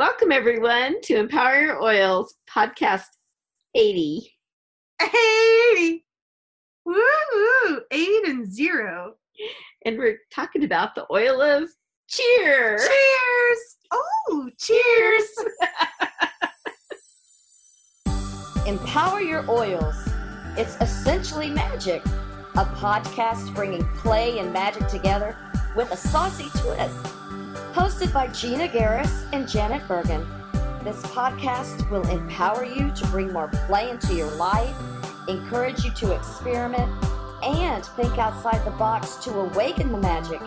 Welcome, everyone, to Empower Your Oils podcast 80. 80. Woo woo. Eight and zero. And we're talking about the oil of cheer. Cheers. Oh, cheers. Empower Your Oils. It's essentially magic, a podcast bringing play and magic together with a saucy twist. Hosted by Gina Garris and Janet Bergen. This podcast will empower you to bring more play into your life, encourage you to experiment, and think outside the box to awaken the magic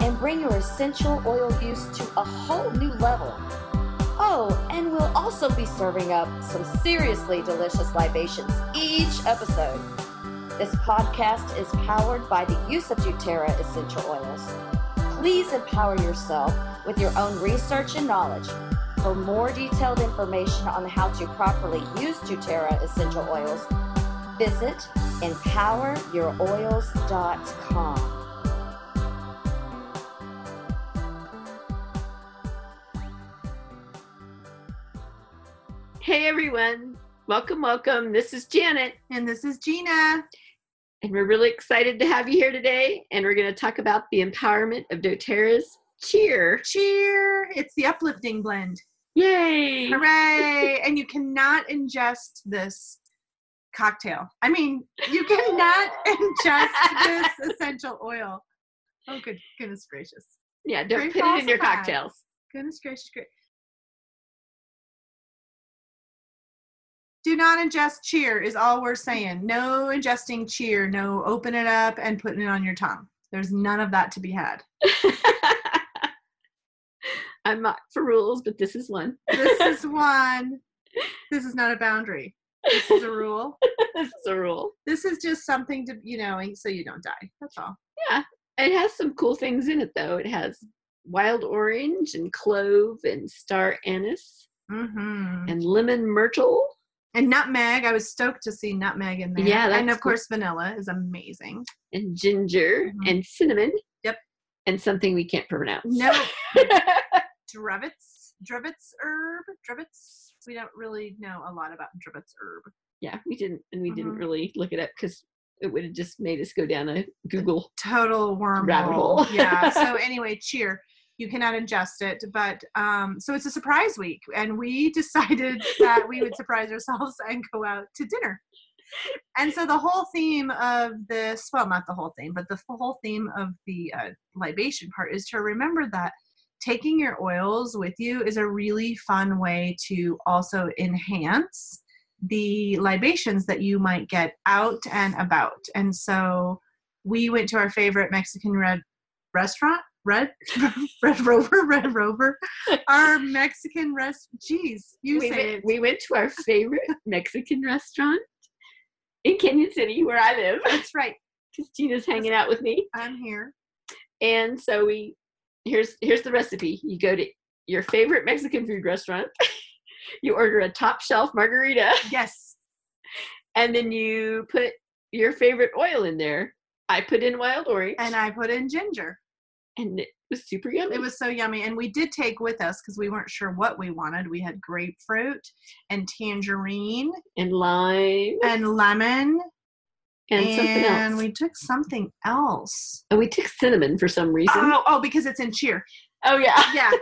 and bring your essential oil use to a whole new level. Oh, and we'll also be serving up some seriously delicious libations each episode. This podcast is powered by the use of doTERRA essential oils. Please empower yourself with your own research and knowledge. For more detailed information on how to properly use doTERRA essential oils, visit empoweryouroils.com. Hey, everyone. Welcome, welcome. This is Janet, And this is Gina. And we're really excited to have you here today. And we're going to talk about the empowerment of doTERRA's cheer. Cheer. It's the uplifting blend. Yay! Hooray. and you cannot ingest this cocktail. I mean, you cannot ingest this essential oil. Oh, good goodness gracious. Yeah, don't put it in your cocktails. Goodness gracious. Great. Do not ingest cheer is all we're saying. No ingesting cheer. No open it up and putting it on your tongue. There's none of that to be had. I'm not for rules, but this is one. This is one. This is not a boundary. This is a rule. this is a rule. This is just something to, you know, so you don't die. That's all. Yeah. It has some cool things in it, though. It has wild orange and clove and star anise Mm-hmm. and lemon myrtle. And nutmeg. I was stoked to see nutmeg in there. Yeah, and of course vanilla is amazing. and ginger Mhm. and cinnamon. Yep. And something we can't pronounce. No, Drevitz, Drevitz herb, Drevitz. We don't really know a lot about Drevitz herb. yeah, we didn't, and we didn't Mhm. really look it up because it would have just made us go down a Google. Total wormhole. Rabbit hole. yeah. So anyway, cheer. You cannot ingest it, but um, so it's a surprise week, and we decided that we would surprise ourselves and go out to dinner. And so the whole theme of this, well, not the whole theme, but the whole theme of the uh, libation part is to remember that taking your oils with you is a really fun way to also enhance the libations that you might get out and about. And so we went to our favorite Mexican red restaurant, Red Red Rover, Red Rover, our Mexican rest. Jeez, you we, say went, it. we went to our favorite Mexican restaurant in Canyon City, where I live, That's right. because Gina's hanging out with me. I'm here. And so we here's here's the recipe. You go to your favorite Mexican food restaurant. you order a top shelf margarita, Yes. and then you put your favorite oil in there. I put in wild orange, And I put in ginger. And it was super yummy. It was so yummy. And we did take with us because we weren't sure what we wanted. We had grapefruit and tangerine and lime and lemon. and, something else. and we took something else. and we took cinnamon for some reason. Oh, oh, because it's in cheer. oh yeah. Yeah.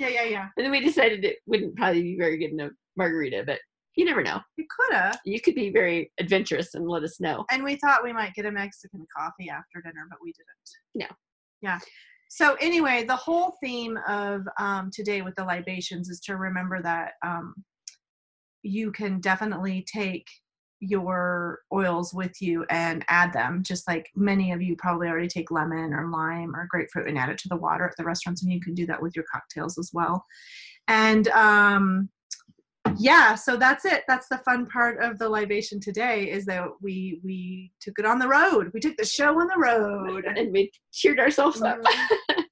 Yeah, yeah, yeah. And then we decided it wouldn't probably be very good in a margarita, but you never know. You could have. You could be very adventurous and let us know. And we thought we might get a Mexican coffee after dinner, but we didn't. No. Yeah. So anyway, the whole theme of um, today with the libations is to remember that um, you can definitely take your oils with you and add them just like many of you probably already take lemon or lime or grapefruit and add it to the water at the restaurants and you can do that with your cocktails as well. And um yeah so that's it. That's the fun part of the libation today is that we we took it on the road. We took the show on the road. And we cheered ourselves up. Mm-hmm.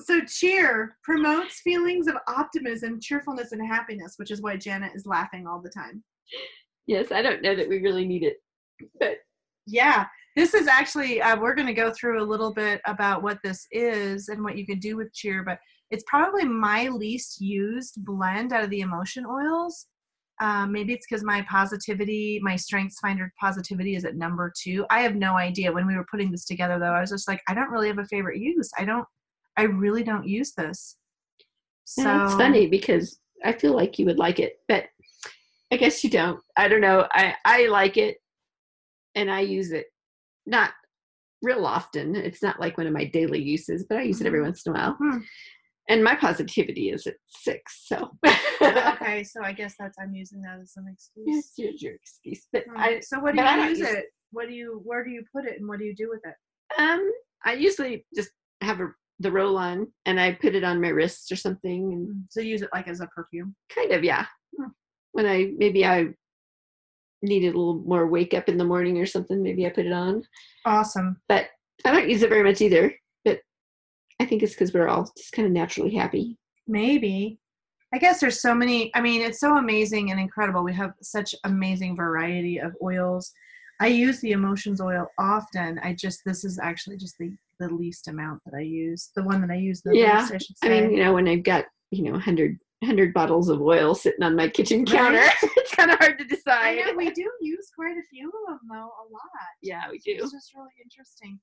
so cheer promotes feelings of optimism cheerfulness and happiness which is why janet is laughing all the time. Yes, I don't know that we really need it. But yeah this is actually uh, we're going to go through a little bit about what this is and what you can do with cheer but it's probably my least used blend out of the emotion oils. Um, maybe it's because my positivity my strengths finder positivity is at number two. I have no idea. When we were putting this together though i was just like i don't really have a favorite use. I don't i really don't use this. So Yeah, it's funny because I feel like you would like it, but I guess you don't. I don't know. I I like it, and I use it not real often. It's not like one of my daily uses, but I use it every once in a while. Hmm. And my positivity is at six, so okay so i guess that's i'm using that as an excuse yes, here's your excuse. But Hmm. I so what do you use use it what do you where do you put it and what do you do with it um I usually just have a the roll on and I put it on my wrist or something and so you use it like as a perfume kind of yeah Hmm. when i maybe i needed a little more wake up in the morning or something maybe i put it on awesome but i don't use it very much either but i think it's because we're all just kind of naturally happy Maybe. I guess there's so many. I mean, it's so amazing and incredible. We have such amazing variety of oils. I use the emotions oil often. I just this is actually just the the least amount that I use. The one that I use the Yeah. least, I should i mean you know when i've got you know 100 100 bottles of oil sitting on my kitchen counter Right. it's kind of hard to I decide know we do use quite a few of them though, a lot. yeah we do It's just really interesting.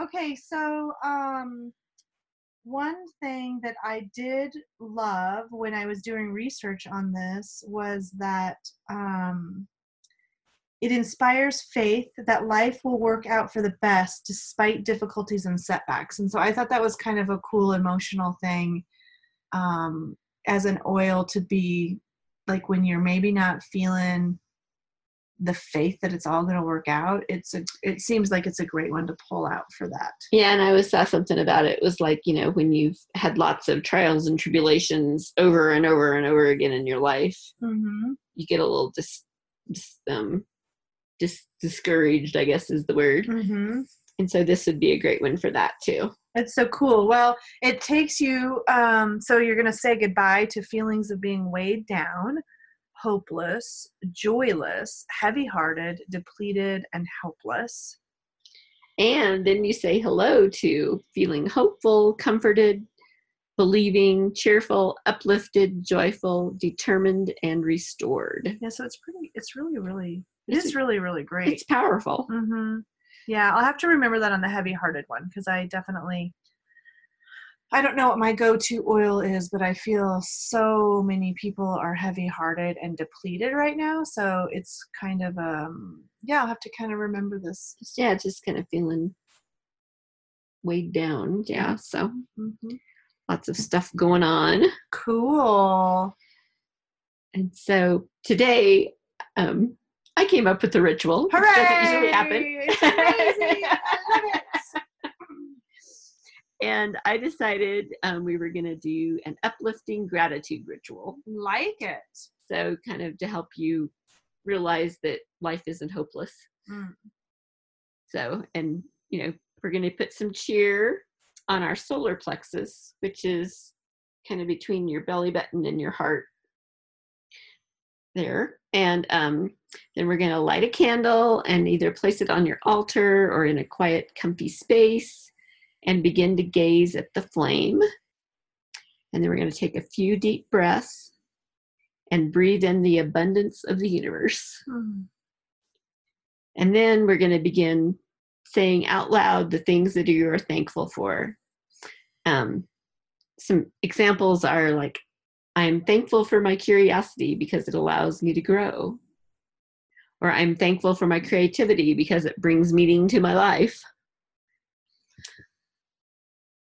Okay, so um one thing that I did love when I was doing research on this was that um it inspires faith that life will work out for the best despite difficulties and setbacks. And so I thought that was kind of a cool emotional thing um, as an oil to be like when you're maybe not feeling the faith that it's all going to work out it's a it seems like it's a great one to pull out for that Yeah, and I always saw something about it. It was like, you know, when you've had lots of trials and tribulations over and over and over again in your life, mm-hmm. you get a little dis, dis um dis, discouraged, I guess is the word. Mm-hmm. And so this would be a great one for that too. It's so cool well it takes you um so you're going to say goodbye to feelings of being weighed down hopeless joyless heavy-hearted depleted and helpless And then you say hello to feeling hopeful, comforted, believing, cheerful, uplifted, joyful, determined, and restored. yeah so it's pretty it's really really It's- it's really really great It's powerful. Mm-hmm. Yeah, I'll have to remember that on the heavy-hearted one because I definitely. I don't know what my go-to oil is, but I feel so many people are heavy-hearted and depleted right now. So it's kind of um yeah, I'll have to kind of remember this. Yeah, just kind of feeling weighed down. Yeah, so Mhm. lots of stuff going on. Cool. And so today, um, I came up with the ritual. Hooray! doesn't usually happen. It's amazing. I love it. and I decided um, we were going to do an uplifting gratitude ritual. Like it. So, kind of to help you realize that life isn't hopeless. Mm. So, and you know, we're going to put some cheer on our solar plexus, which is kind of between your belly button and your heart there. And um, then we're going to light a candle and either place it on your altar or in a quiet, comfy space and begin to gaze at the flame. And then we're going to take a few deep breaths and breathe in the abundance of the universe. Mm. And then we're going to begin saying out loud the things that you are thankful for. Um, some examples are like, I'm thankful for my curiosity because it allows me to grow. Or I'm thankful for my creativity because it brings meaning to my life.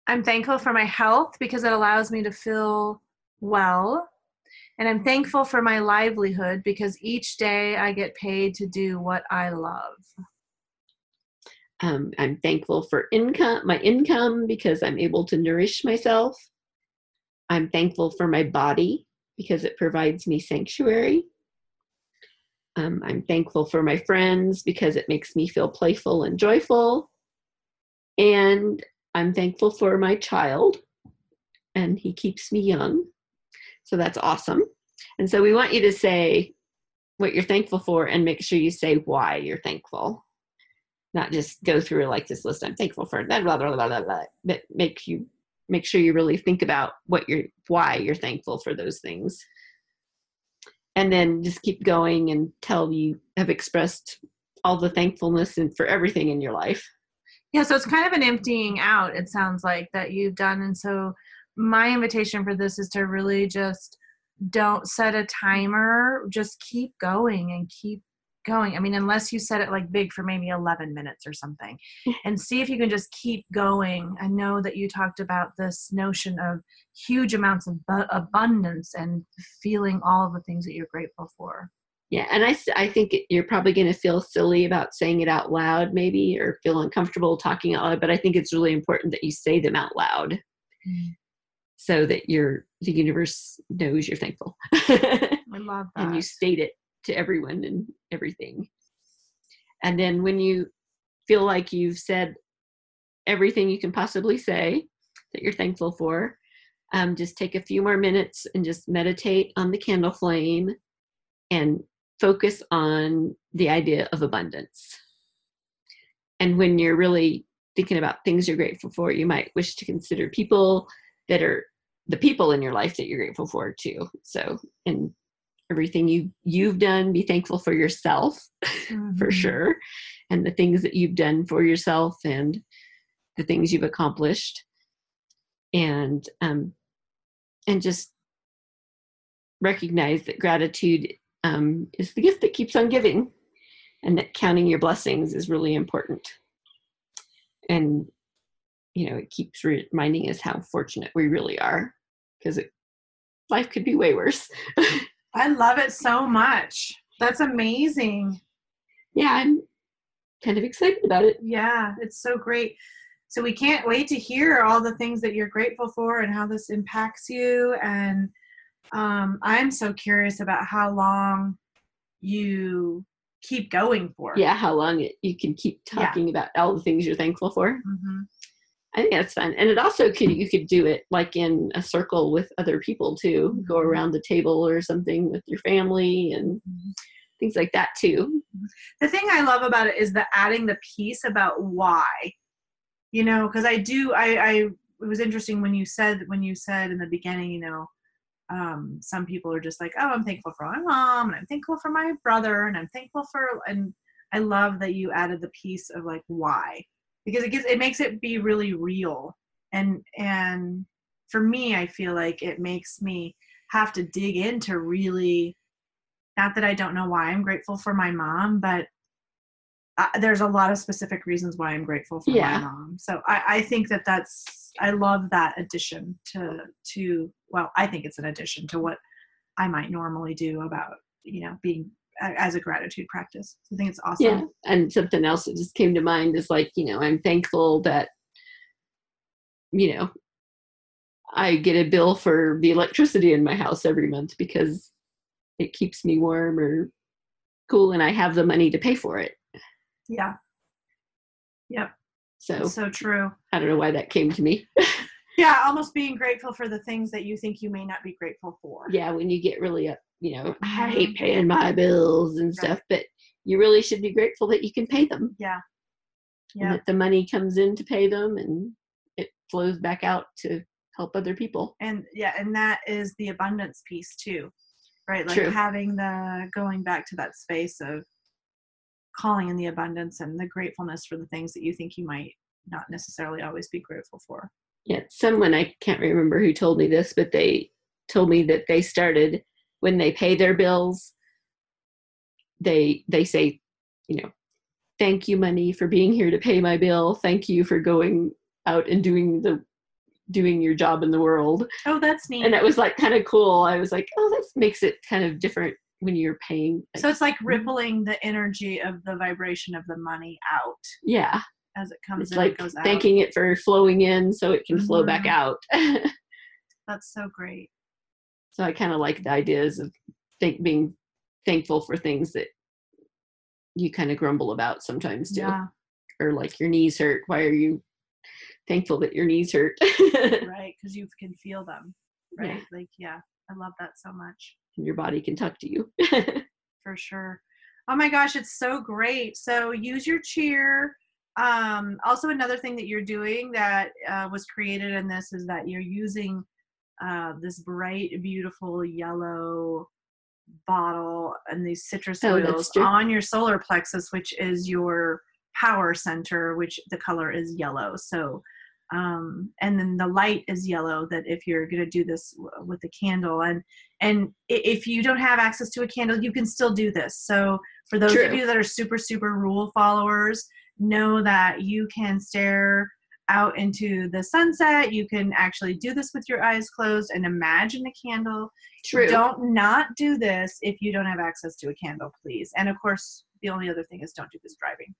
I'm thankful for my health because it allows me to feel well. And I'm thankful for my livelihood because each day I get paid to do what I love. Um, I'm thankful for income, my income because I'm able to nourish myself. I'm thankful for my body because it provides me sanctuary. Um, I'm thankful for my friends because it makes me feel playful and joyful. And I'm thankful for my child, and he keeps me young. So that's awesome. And so we want you to say what you're thankful for and make sure you say why you're thankful. not just go through like this list. I'm thankful for that, blah blah blah blah blah. But make you make sure you really think about what you're why you're thankful for those things, and then just keep going until you have expressed all the thankfulness and for everything in your life. Yeah, so it's kind of an emptying out, it sounds like, that you've done. And so my invitation for this is to really just don't set a timer, just keep going and keep going. I mean, unless you set it like big for maybe 11 minutes or something, and see if you can just keep going. I know that you talked about this notion of huge amounts of bu- abundance and feeling all of the things that you're grateful for. Yeah, and I, I think you're probably going to feel silly about saying it out loud, maybe, or feel uncomfortable talking out loud. But I think it's really important that you say them out loud, Mm. so that your the universe knows you're thankful, I love that. and you state it to everyone and everything. And then when you feel like you've said everything you can possibly say that you're thankful for, um, just take a few more minutes and just meditate on the candle flame and focus on the idea of abundance. And when you're really thinking about things you're grateful for, you might wish to consider people that are the people in your life that you're grateful for too. So, and everything you you've done, be thankful for yourself for Mhm. sure, and the things that you've done for yourself and the things you've accomplished, and um, and just recognize that gratitude um, is the gift that keeps on giving, and that counting your blessings is really important. And you know, it keeps reminding us how fortunate we really are, because life could be way worse. I love it so much. That's amazing. yeah, I'm kind of excited about it. Yeah, it's so great. So we can't wait to hear all the things that you're grateful for and how this impacts you. And um, I'm so curious about how long you keep going for. Yeah, how long it, you can keep Yeah. talking about all the things you're thankful for. hmm I think that's fun, and it also could you could do it like in a circle with other people too. Go Mhm. around the table or something with your family and Mhm. things like that too. The thing I love about it is the adding the piece about why. You know, because I do. I, I. It was interesting when you said when you said in the beginning. You know, um, some people are just like, oh, I'm thankful for my mom, and I'm thankful for my brother, and I'm thankful for. And I love that you added the piece of like why, because it gives it makes it be really real. And and for me, I feel like it makes me have to dig into really. Not that I don't know why I'm grateful for my mom, but uh, there's a lot of specific reasons why I'm grateful for Yeah. my mom. So I, I think that that's I love that addition to to well I think it's an addition to what I might normally do about you know being as a gratitude practice. I think it's awesome. Yeah, and something else that just came to mind is like you know I'm thankful that you know I get a bill for the electricity in my house every month because it keeps me warm or cool, and I have the money to pay for it. Yeah. Yep. So so true. I don't know why that came to me. Yeah, almost being grateful for the things that you think you may not be grateful for. yeah, when you get really up, you know, I hate mm-hmm. paying my bills and stuff, but you really should be grateful that you can pay them Yeah. and Yeah. that the money comes in to pay them and it flows back out to help other people. and yeah and that is the abundance piece too right like True. having the going back to that space of calling in the abundance and the gratefulness for the things that you think you might not necessarily always be grateful for Yeah, someone I can't remember who told me this, but they told me that they started when they pay their bills, they they say, you know, thank you money for being here to pay my bill. Thank you for going out and doing the doing your job in the world. oh that's neat and it was like kind of cool. I was like, oh, that makes it kind of different when you're paying. like, so it's like rippling the energy of the vibration of the money out yeah, as it comes it's in like and goes out thanking it for flowing in so it can flow back Mhm. out. that's so great so I kind of like the ideas of think being thankful for things that you kind of grumble about sometimes too, yeah or like your knees hurt. Why are you thankful that your knees hurt? right because you can feel them right like yeah i love that so much and your body can talk to you. for sure. Oh my gosh, it's so great. So use your cheer Um, also, another thing that you're doing that uh, was created in this is that you're using uh, this bright, beautiful yellow bottle and these citrus Oh, oils true. on your solar plexus, which is your power center, which the color is yellow. So, um, and then the light is yellow. That if you're going to do this w- with a candle, and and if you don't have access to a candle, you can still do this. So, for those of you that are super super rule followers, know that you can stare out into the sunset. You can actually do this with your eyes closed and imagine a candle. True. Don't not do this if you don't have access to a candle, please. And of course, the only other thing is don't do this driving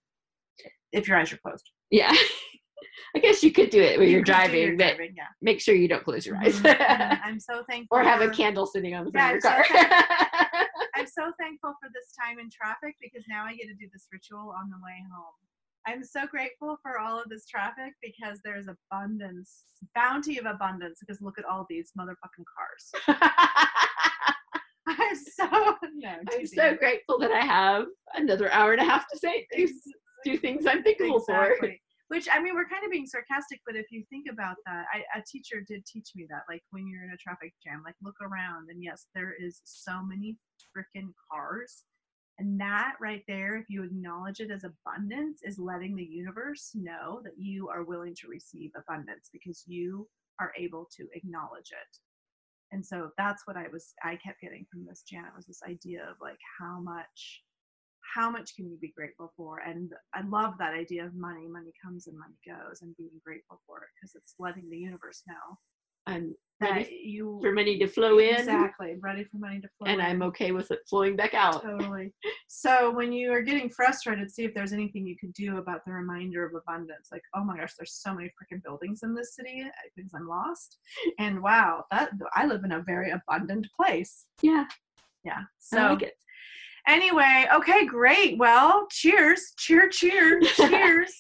if your eyes are closed. Yeah. I guess you could do it when You you're driving, your but driving, yeah. make sure you don't close your eyes. Mhm, mhm. I'm so thankful. or have a candle sitting on the Yeah, front of I'm your so car. I'm so thankful for this time in traffic because now I get to do this ritual on the way home. I'm so grateful for all of this traffic because there's abundance, bounty of abundance. Because look at all these motherfucking cars. I'm so no. I'm so grateful that I have another hour and a half to say things, do things I'm thankful for. Exactly. Which I mean, we're kind of being sarcastic, but if you think about that, I, a teacher did teach me that. Like when you're in a traffic jam, like look around, and yes, there is so many freaking cars, and that right there, if you acknowledge it as abundance, is letting the universe know that you are willing to receive abundance because you are able to acknowledge it. And so that's what I was. I kept getting from this Janet was this idea of like how much how much can you be grateful for? And I love that idea of money. Money comes and money goes, and being grateful for it because it's letting the universe know I'm that ready you for money to flow in, exactly ready for money to flow. and in. I'm okay with it flowing back out. totally. So when you are getting frustrated, see if there's anything you can do about the reminder of abundance. Like, oh my gosh, there's so many freaking buildings in this city because I'm lost. And wow, that I live in a very abundant place. Yeah, Yeah. so So I like it. anyway, okay, great. Well, cheers, cheer, cheer, cheers.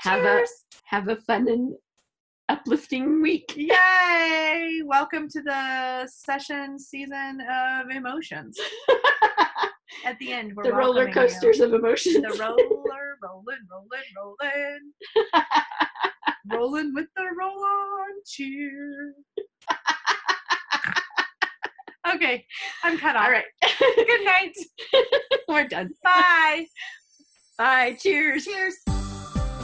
Have a have a fun and uplifting week. Yay! Welcome to the session season of emotions. At the end, we're the roller welcoming you. coasters of emotions. The roller, rolling, rolling, rolling, rolling with the roll on cheer. okay, I'm cut off. All right, Good night. we're done. Bye. Bye. Cheers. Cheers.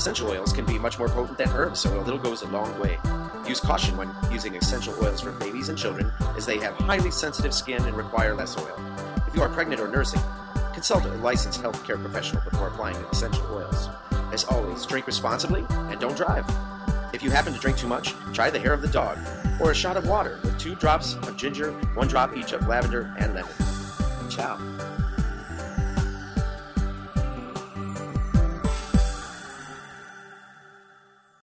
Essential oils can be much more potent than herbs, so a little goes a long way. Use caution when using essential oils for babies and children, as they have highly sensitive skin and require less oil. If you are pregnant or nursing, consult a licensed healthcare professional before applying essential oils. As always, drink responsibly and don't drive. If you happen to drink too much, try the hair of the dog, or a shot of water with two drops of ginger, one drop each of lavender and lemon. Ciao.